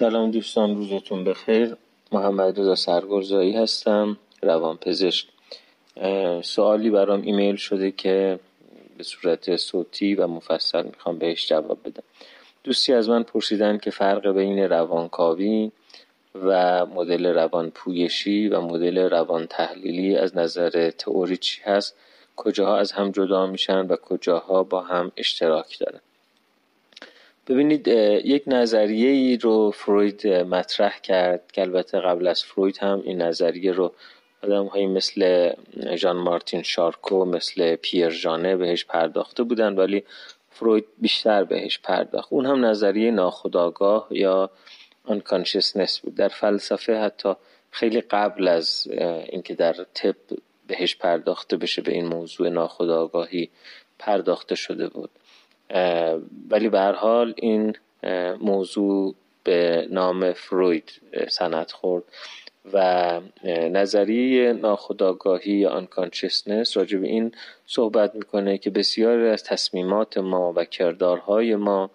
سلام دوستان روزتون بخیر. محمد رضا سرگرزایی هستم روانپزشک. سوالی برام ایمیل شده که به صورت صوتی و مفصل می‌خوام بهش جواب بدم. دوستی از من پرسیدن که فرق بین روانکاوی و مدل روان پویشی و مدل روان تحلیلی از نظر تئوری چی هست؟ کجاها از هم جدا میشن و کجاها با هم اشتراک دارن؟ ببینید یک نظریه ای رو فروید مطرح کرد که البته قبل از فروید هم این نظریه رو آدم هایی مثل ژان مارتین شارکو مثل پیر جانه بهش پرداخته بودن ولی فروید بیشتر بهش پرداخت. اون هم نظریه ناخودآگاه یا unconsciousness بود. در فلسفه حتی خیلی قبل از اینکه در طب بهش پرداخته بشه به این موضوع ناخودآگاهی پرداخته شده بود. ولی به هر حال این موضوع به نام فروید سند خورد و نظریه ناخودآگاهی یا آنکانشسنس راجع به این صحبت می‌کنه که بسیاری از تصمیمات ما و کردارهای ما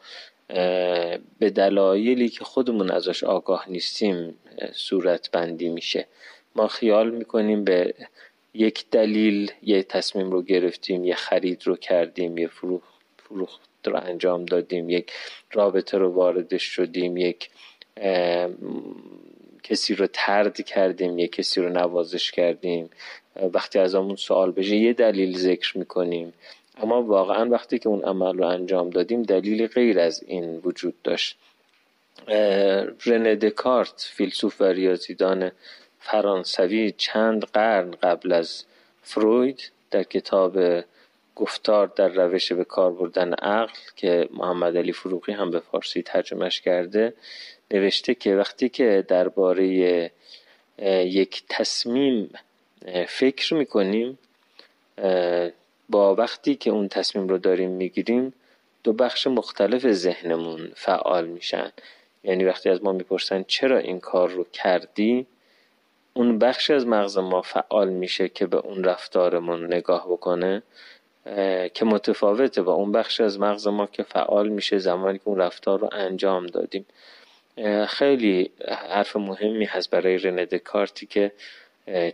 به دلایلی که خودمون ازش آگاه نیستیم صورت بندی میشه. ما خیال می‌کنیم به یک دلیل یه تصمیم رو گرفتیم یه خرید رو کردیم یه فروخت فروخت رو انجام دادیم یک رابطه رو واردش شدیم یک کسی رو ترد کردیم یک کسی رو نوازش کردیم. وقتی از همون سوال بشه یه دلیل ذکر می‌کنیم. اما واقعا وقتی که اون عمل رو انجام دادیم دلیل غیر از این وجود داشت. رنه دکارت فیلسوف و ریاضیدان فرانسوی چند قرن قبل از فروید در کتاب گفتار در روش به کار بردن عقل که محمد علی فروغی هم به فارسی ترجمهش کرده نوشته که وقتی که درباره یک تصمیم فکر می‌کنیم با وقتی که اون تصمیم رو داریم می‌گیریم دو بخش مختلف ذهنمون فعال میشن. یعنی وقتی از ما می‌پرسن چرا این کار رو کردی اون بخش از مغز ما فعال میشه که به اون رفتارمون نگاه بکنه. که متفاوته با اون بخش از مغز ما که فعال میشه زمانی که اون رفتار رو انجام دادیم. خیلی حرف مهمی هست برای رنه دکارتی که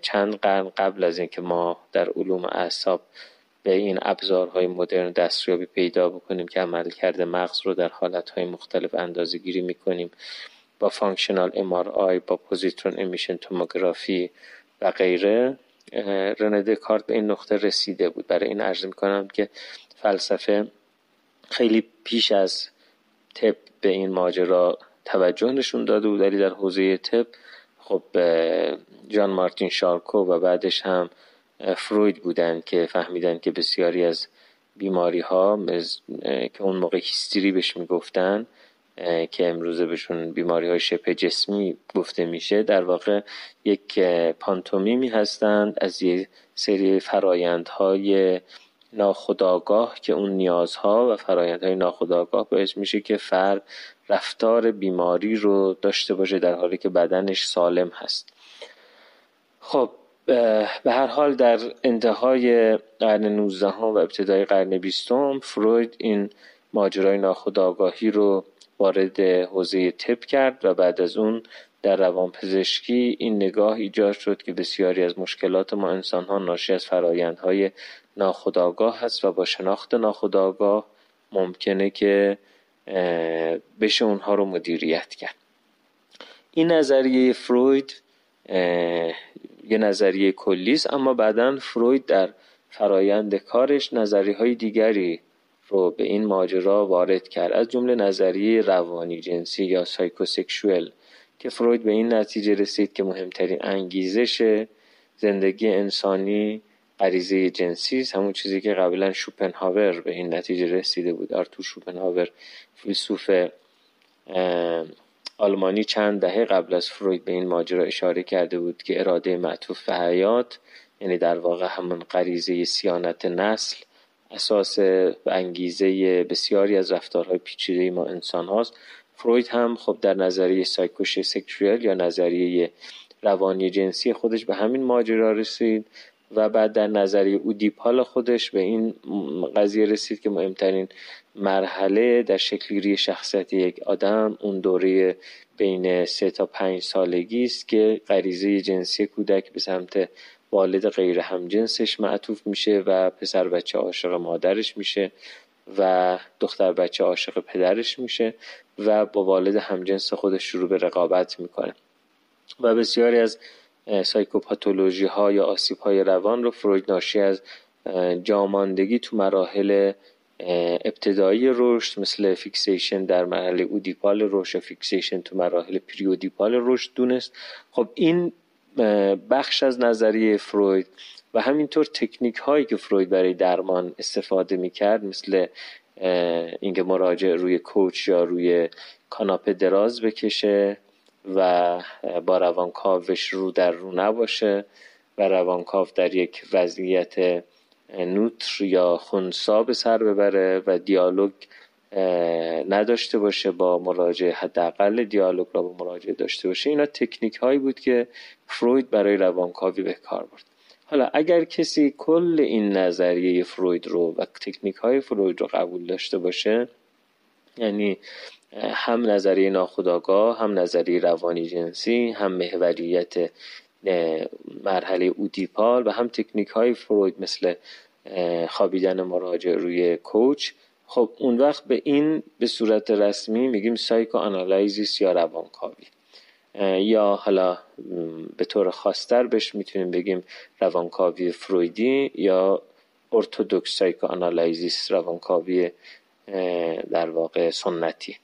چند قرن قبل از اینکه ما در علوم اعصاب به این ابزارهای مدرن دستیابی پیدا بکنیم که عمل کرده مغز رو در حالتهای مختلف اندازه گیری می‌کنیم. با functional MRI با positron emission tomography و غیره. رنه دکارت به این نقطه رسیده بود. برای این عرض می‌کنم که فلسفه خیلی پیش از طب به این ماجرا توجه نشون داده بود ولی در حوزه طب خب جان مارتین شارکو و بعدش هم فروید بودن که فهمیدن که بسیاری از بیماری ها که اون موقع هیستری بهش می‌گفتن که امروزه بهشون بیماری های شبه جسمی گفته میشه در واقع یک پانتومیمی هستند از یه سری فرایندهای ناخداگاه که اون نیازها و فرایندهای ناخداگاه باعث میشه که فرد رفتار بیماری رو داشته باشه در حالی که بدنش سالم هست. خب به هر حال در انتهای قرن 19 و ابتدای قرن 20 فروید این ماجرای ناخودآگاهی رو وارد حوزه طب کرد و بعد از اون در روانپزشکی این نگاه ایجاد شد که بسیاری از مشکلات ما انسان ها ناشی از فرایندهای ناخودآگاه هست و با شناخت ناخودآگاه ممکنه که بشه اونها رو مدیریت کرد. این نظریه فروید یه نظریه کلی است اما بعدا فروید در فرایند کارش نظریه های دیگری رو به این ماجرا وارد کرد. از جمله نظریه روانی جنسی یا سایکوسکشوال که فروید به این نتیجه رسید که مهمترین انگیزش زندگی انسانی غریزه جنسی است. همون چیزی که قبلا شوپنهاور به این نتیجه رسیده بود. آرتور شوپنهاور فیلسوف آلمانی چند دهه قبل از فروید به این ماجرا اشاره کرده بود که اراده معطوف به حیات یعنی در واقع همون غریزه سیانت نسل اساس و انگیزه بسیاری از رفتارهای پیچیده ما انسان هاست. فروید هم خب در نظریه سایکوش سکشوال یا نظریه روانی جنسی خودش به همین ماجرا رسید و بعد در نظریه اودیپال خودش به این قضیه رسید که مهمترین مرحله در شکلگیری شخصیت یک آدم اون دوره بین سه تا پنج سالگی است که غریزه جنسی کودک به سمت والد غیر همجنسش معطوف میشه و پسر بچه عاشق مادرش میشه و دختر بچه عاشق پدرش میشه و با والد همجنس خودش شروع به رقابت می‌کنه. و بسیاری از psychopathology ها یا آسیب های روان رو فروید ناشی از جاماندگی تو مراحل ابتدایی رشد مثل fixation در مرحله oedipal رشد و fixation تو مراحل pre-oedipal رشد دونست. خب این بخش از نظریه فروید و همینطور تکنیک هایی که فروید برای درمان استفاده می‌کرد مثل اینکه مراجع روی کوچ یا روی کاناپه دراز بکشه و با روانکاوش رو در رو نباشه و روانکاو در یک وضعیت نوتر یا خونسا به سر ببره و دیالوگ نداشته باشه با مراجعه حداقل دیالوگ را با مراجعه داشته باشه. اینا تکنیک هایی بود که فروید برای روانکاوی به کار برد. حالا اگر کسی کل این نظریه فروید رو و تکنیک های فروید رو قبول داشته باشه یعنی هم نظریه ناخودآگاه هم نظریه روانی جنسی هم محوریت مرحله oedipal و هم تکنیک های فروید مثل خوابیدن مراجع روی couch خب اون وقت به این به صورت رسمی میگیم psychoanalysis یا روانکاوی. یا حالا به طور خاصتر بهش می‌تونیم بگیم روانکاوی فرویدی یا orthodox psychoanalysis روانکاوی در واقع سنتی.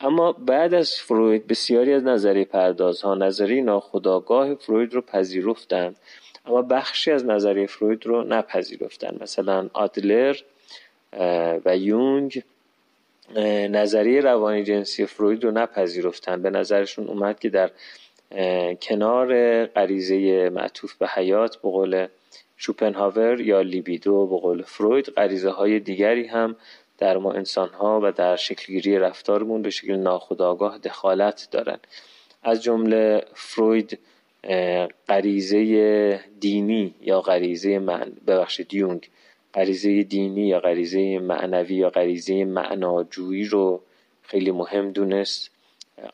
اما بعد از فروید بسیاری از نظریه پردازها نظریه ناخودآگاه فروید رو پذیرفتند اما بخشی از نظریه فروید رو نپذیرفتن مثلا آدلر و یونگ نظریه روانی جنسی فروید رو نپذیرفتن. به نظرشون اومد که در کنار غریزه معطوف به حیات به قول شوپنهاور یا لیبیدو به قول فروید غریزه های دیگری هم در ما انسان ها و در شکلگیری رفتارمون به شکل ناخودآگاه دخالت دارن. از جمله فروید غریزه دینی یا غریزه من ببخشید یونگ. غریزه دینی یا غریزه معنوی یا غریزه معناجویی رو خیلی مهم دونست.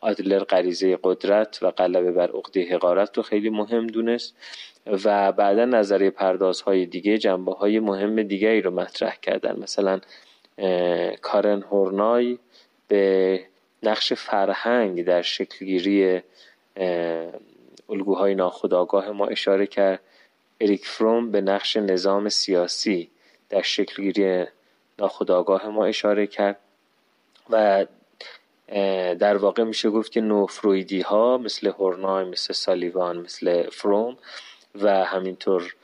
آدلر غریزه قدرت و غلبه بر عقده حقارت رو خیلی مهم دونست و بعدا نظریه پردازهای دیگه جنبه های مهم دیگری رو مطرح کردن. مثلا کارن هورنای به نقش فرهنگ در شکلگیری الگوهای ناخودآگاه ما اشاره کرد. اریک فروم به نقش نظام سیاسی در شکلگیری ناخودآگاه ما اشاره کرد و در واقع میشه گفت که نوفرویدی ها مثل هورنای مثل سالیوان مثل فروم و همینطور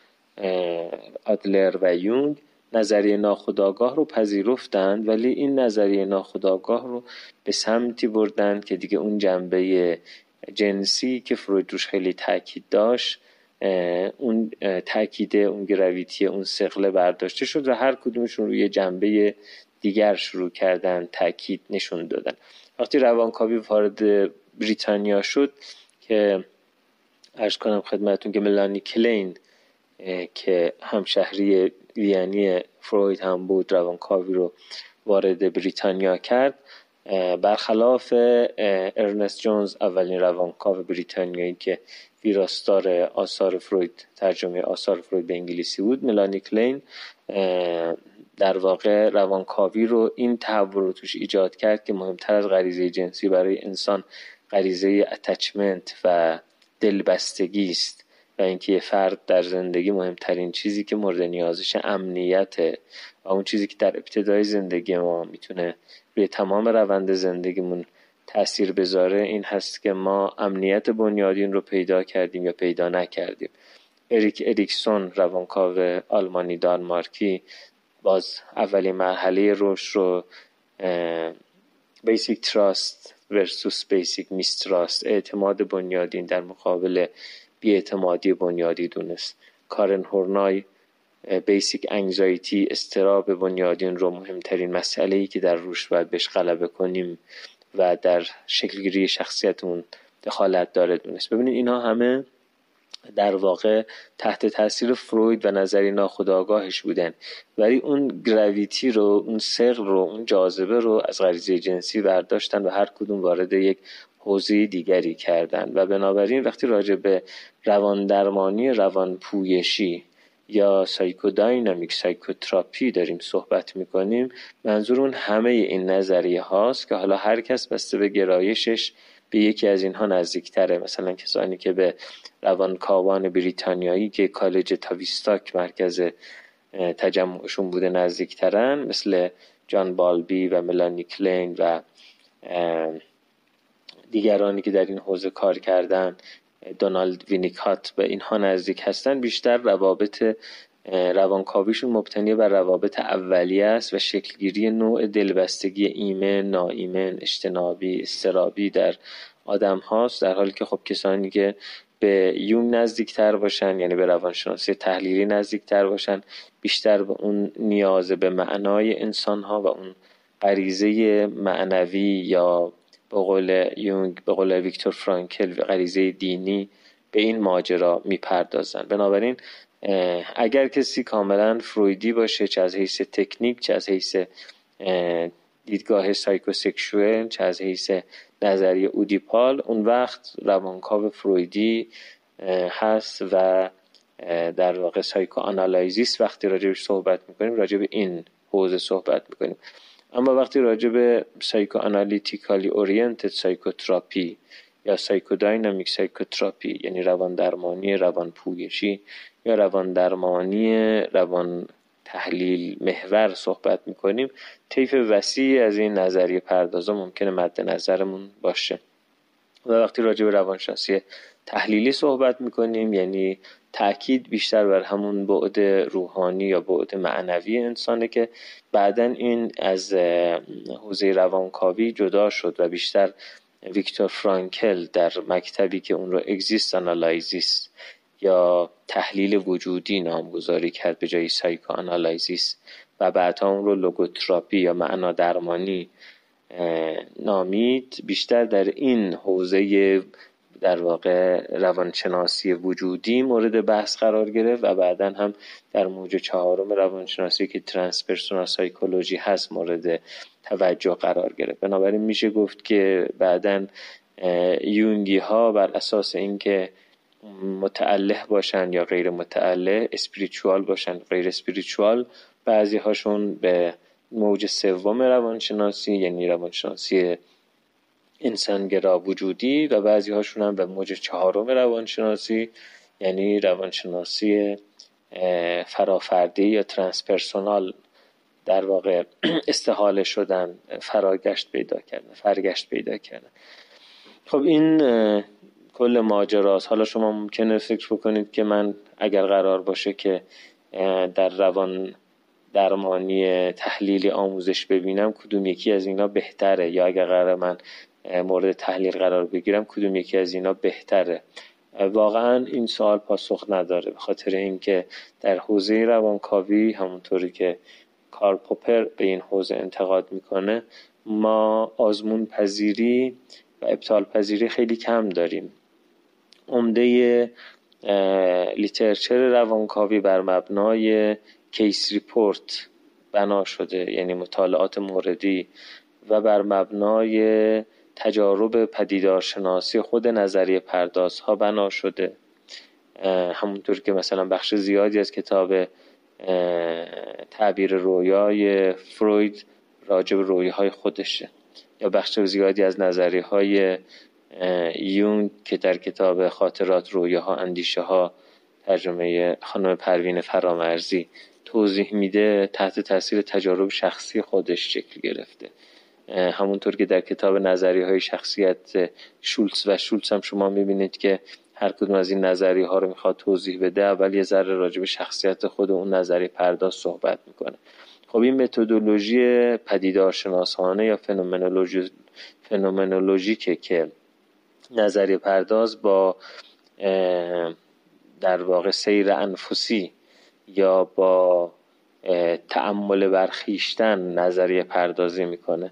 آدلر و یونگ نظریه ناخودآگاه رو پذیرفتند ولی این نظریه ناخودآگاه رو به سمتی بردند که دیگه اون جنبه جنسی که فروید روش خیلی تاکید داشت اون تاکیده اون گراویتی اون سقله برداشته شد و هر کدومشون روی جنبه دیگر شروع کردن تاکید نشون دادن. وقتی روانکاوی وارد بریتانیا شد که ارز کنم خدمتون که ملانی کلین که همشهری وینی فروید هم بود روانکاوی رو وارد بریتانیا کرد برخلاف ارنست جونز اولین روانکاو بریتانیایی که ویراستار آثار فروید ترجمه آثار فروید به انگلیسی بود ملانی کلین در واقع روانکاوی رو این تحول رو توش ایجاد کرد که مهمتر از غریزه جنسی برای انسان غریزه اتچمنت و دلبستگی است و اینکه فرد در زندگی مهمترین چیزی که مورد نیازش امنیته و اون چیزی که در ابتدای زندگی ما می‌تونه روی تمام روند زندگیمون تاثیر بذاره این هست که ما امنیت بنیادین رو پیدا کردیم یا پیدا نکردیم. اریک اریکسون روانکاو آلمانی دانمارکی باز اولین مرحله رشد رو basic trust versus basic mistrust اعتماد بنیادین در مقابل بی‌اعتمادی بنیادی دونست. کارن هورنای بیسیک انگزایتی استراب بنیادین رو مهمترین مسئله ای که در روش باید بهش غلبه کنیم. و در شکلگیری شخصیتمون دخالت داره دونست. ببینید اینها همه در واقع تحت تاثیر فروید و نظری ناخودآگاهش بودن. ولی اون گراویتی رو اون سقل رو اون جاذبه رو از غریزه جنسی برداشتن و هر کدوم وارد یک حوزه دیگری کردن. و بنابراین وقتی راجع به روان درمانی روان پویشی یا psychodynamic psychotherapy داریم صحبت می‌کنیم منظور اون همه این نظریه هاست که حالا هر کس بسته به گرایشش به یکی از اینها نزدیکتره. مثلا کسانی که به روانکاوان بریتانیایی که کالج تاویستاک مرکز تجمعشون بوده نزدیکترن مثل جان بالبی و ملانی کلین و دیگرانی که در این حوزه کار کردن دونالد وینیکات به اینها نزدیک هستن بیشتر روابط روانکاویشون مبتنی بر روابط اولیه است و شکلگیری نوع دلبستگی ایمن، ناایمن، اجتنابی، استرابی در آدم هاست. در حالی که خب کسانی که به یون نزدیکتر باشن یعنی به روانشناسی تحلیلی نزدیکتر باشن بیشتر به اون نیاز به معنای انسان ها و اون غریزه معنوی یا به قول یونگ به قول ویکتور فرانکل غریزه دینی به این ماجرا می‌پردازن بنابراین اگر کسی کاملا فرویدی باشه چه از حیث تکنیک چه از حیث دیدگاه سایکوسکشوال چه از حیث نظریه oedipal اون وقت روانکاو فرویدی هست و در واقع psychoanalysis وقتی راجع بهش صحبت می‌کنیم راجع به این حوزه صحبت می‌کنیم. اما وقتی راجع به psychoanalytically oriented psychotherapy یا psychodynamic psychotherapy یعنی روان درمانی روان پویشی یا روان درمانی روان تحلیل محور صحبت می‌کنیم طیف وسیعی از این نظریه پردازا ممکنه مد نظرمون باشه. و وقتی راجع به روانشناسی تحلیلی صحبت می‌کنیم یعنی تاکید بیشتر بر همون بعد روحانی یا بعد معنوی انسانه که بعدا این از حوزه روانکاوی جدا شد و بیشتر ویکتور فرانکل در مکتبی که اون رو exist analysis یا تحلیل وجودی نامگذاری کرد به جای psychoanalysis و بعدها اون رو logotherapy یا معنا درمانی نامید. بیشتر در این حوزه در واقع روانشناسی وجودی مورد بحث قرار گرفت و بعدا هم در موج چهارم روانشناسی که transpersonal psychology هست مورد توجه قرار گرفت. بنابراین میشه گفت که بعدا یونگی ها بر اساس اینکه متأله باشن یا غیر متأله spiritual باشن غیر spiritual بعضی هاشون به موج سوم روانشناسی یعنی روانشناسی انسانگرا وجودی و بعضی هاشون هم به موج چهارم روانشناسی یعنی روانشناسی فرافردی یا ترانسپرسونال در واقع استحاله شدن فراگشت پیدا کردن فرگشت پیدا کردن. خب این کل ماجراست. حالا شما ممکنه فکر بکنید که من اگر قرار باشه که در روان درمانی تحلیلی آموزش ببینم کدوم یکی از اینا بهتره؟ یا اگر قرار من مورد تحلیل قرار بگیرم کدوم یکی از اینا بهتره. واقعا این سوال پاسخ نداره به خاطر اینکه در حوزه روانکاوی همونطوری که کارل پوپر به این حوزه انتقاد می‌کنه ما آزمون پذیری و ابطال پذیری خیلی کم داریم. عمده literature روانکاوی بر مبنای case report بنا شده یعنی مطالعات موردی و بر مبنای تجارب پدیدارشناسی خود نظریه پرداز ها بنا شده. همونطور که مثلا بخش زیادی از کتاب تعبیر رویای فروید راجب رویه های خودشه. یا بخش زیادی از نظریه های یون که در کتاب خاطرات رویه ها اندیشه ها ترجمه خانم پروین فرامرزی توضیح میده تحت تاثیر تجارب شخصی خودش شکل گرفته. همونطور که در کتاب نظری های شخصیت شولتز و شولتز هم شما می‌بینید که هر کدوم از این نظریه ها رو می‌خواد توضیح بده اول یه ذره راجع به شخصیت خود اون نظریه پرداز صحبت می‌کنه. خب این متدولوژی پدیدارشناسانه یا فنومنولوژی فنومنولوژیکه که نظریه پرداز با در واقع سیر انفسی یا با تأمل بر خویشتن نظریه پردازی می‌کنه.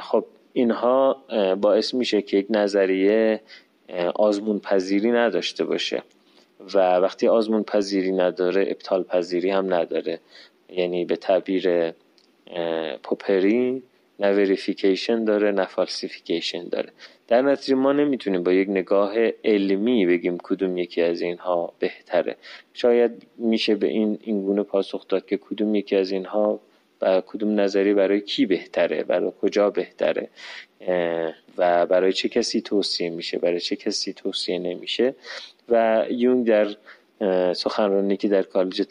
خب اینها باعث میشه که یک نظریه آزمون پذیری نداشته باشه و وقتی آزمون پذیری نداره ابطال پذیری هم نداره. یعنی به تعبیر پوپری نه verification داره نه falsification داره. در نتیجه ما نمی‌تونیم با یک نگاه علمی بگیم کدوم یکی از اینها بهتره. شاید میشه به این اینگونه پاسخ داد که کدوم یکی از اینها و کدوم نظری برای کی بهتره برای کجا بهتره و برای چه کسی توصیه میشه برای چه کسی توصیه نمیشه. و یونگ در سخنرانی که در کالج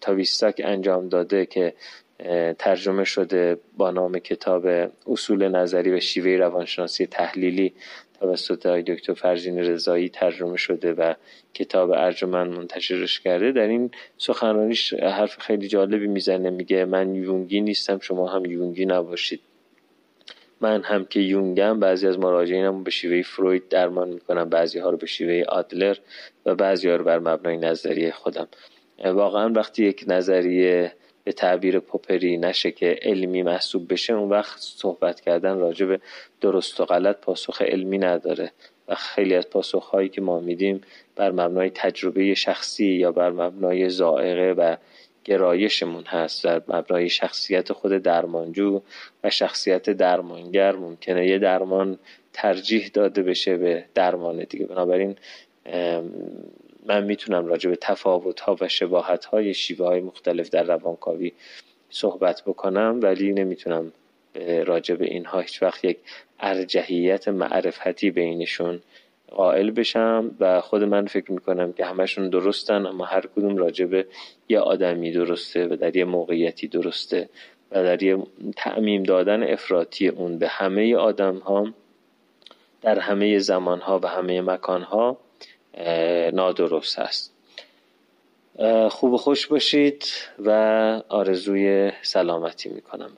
تاویستاک انجام داده که ترجمه شده با نام کتاب اصول نظری و شیوه روانشناسی تحلیلی. توسط آقای دکتر فرزین رضایی ترجمه شده و کتاب ارجمند منتشرش کرده. در این سخنرانیش حرف خیلی جالبی می‌زنه میگه من یونگی نیستم شما هم یونگی نباشید. من هم که یونگم بعضی از مراجعینم به شیوه فروید درمان می‌کنم بعضی ها رو به شیوه آدلر و بعضی ها رو بر مبنای نظریه خودم. واقعا وقتی یک نظریه به تعبیر پوپری نشه که علمی محسوب بشه اون وقت صحبت کردن راجع به درست و غلط پاسخ علمی نداره و خیلی از پاسخ هایی که ما میدیم بر مبنای تجربه شخصی یا بر مبنای زائقه و گرایشمون هست. در مبنای شخصیت خود درمانجو و شخصیت درمانگر ممکنه یه درمان ترجیح داده بشه به درمان دیگه. بنابراین من می‌تونم راجع به تفاوت ها و شباهت های شیوه های مختلف در روانکاوی صحبت بکنم ولی نمی‌تونم راجع به اینها هیچ وقت یک ارجحیت معرفتی بینشون قائل بشم و خود من فکر می‌کنم که همشون درستن اما هر کدوم راجع به یه آدمی درسته و در یه موقعیتی درسته و در یه تعمیم دادن افراطی اون به همه آدم ها در همه زمان ها و همه مکان ها نادرست است. خوب و خوش باشید و آرزوی سلامتی می‌کنم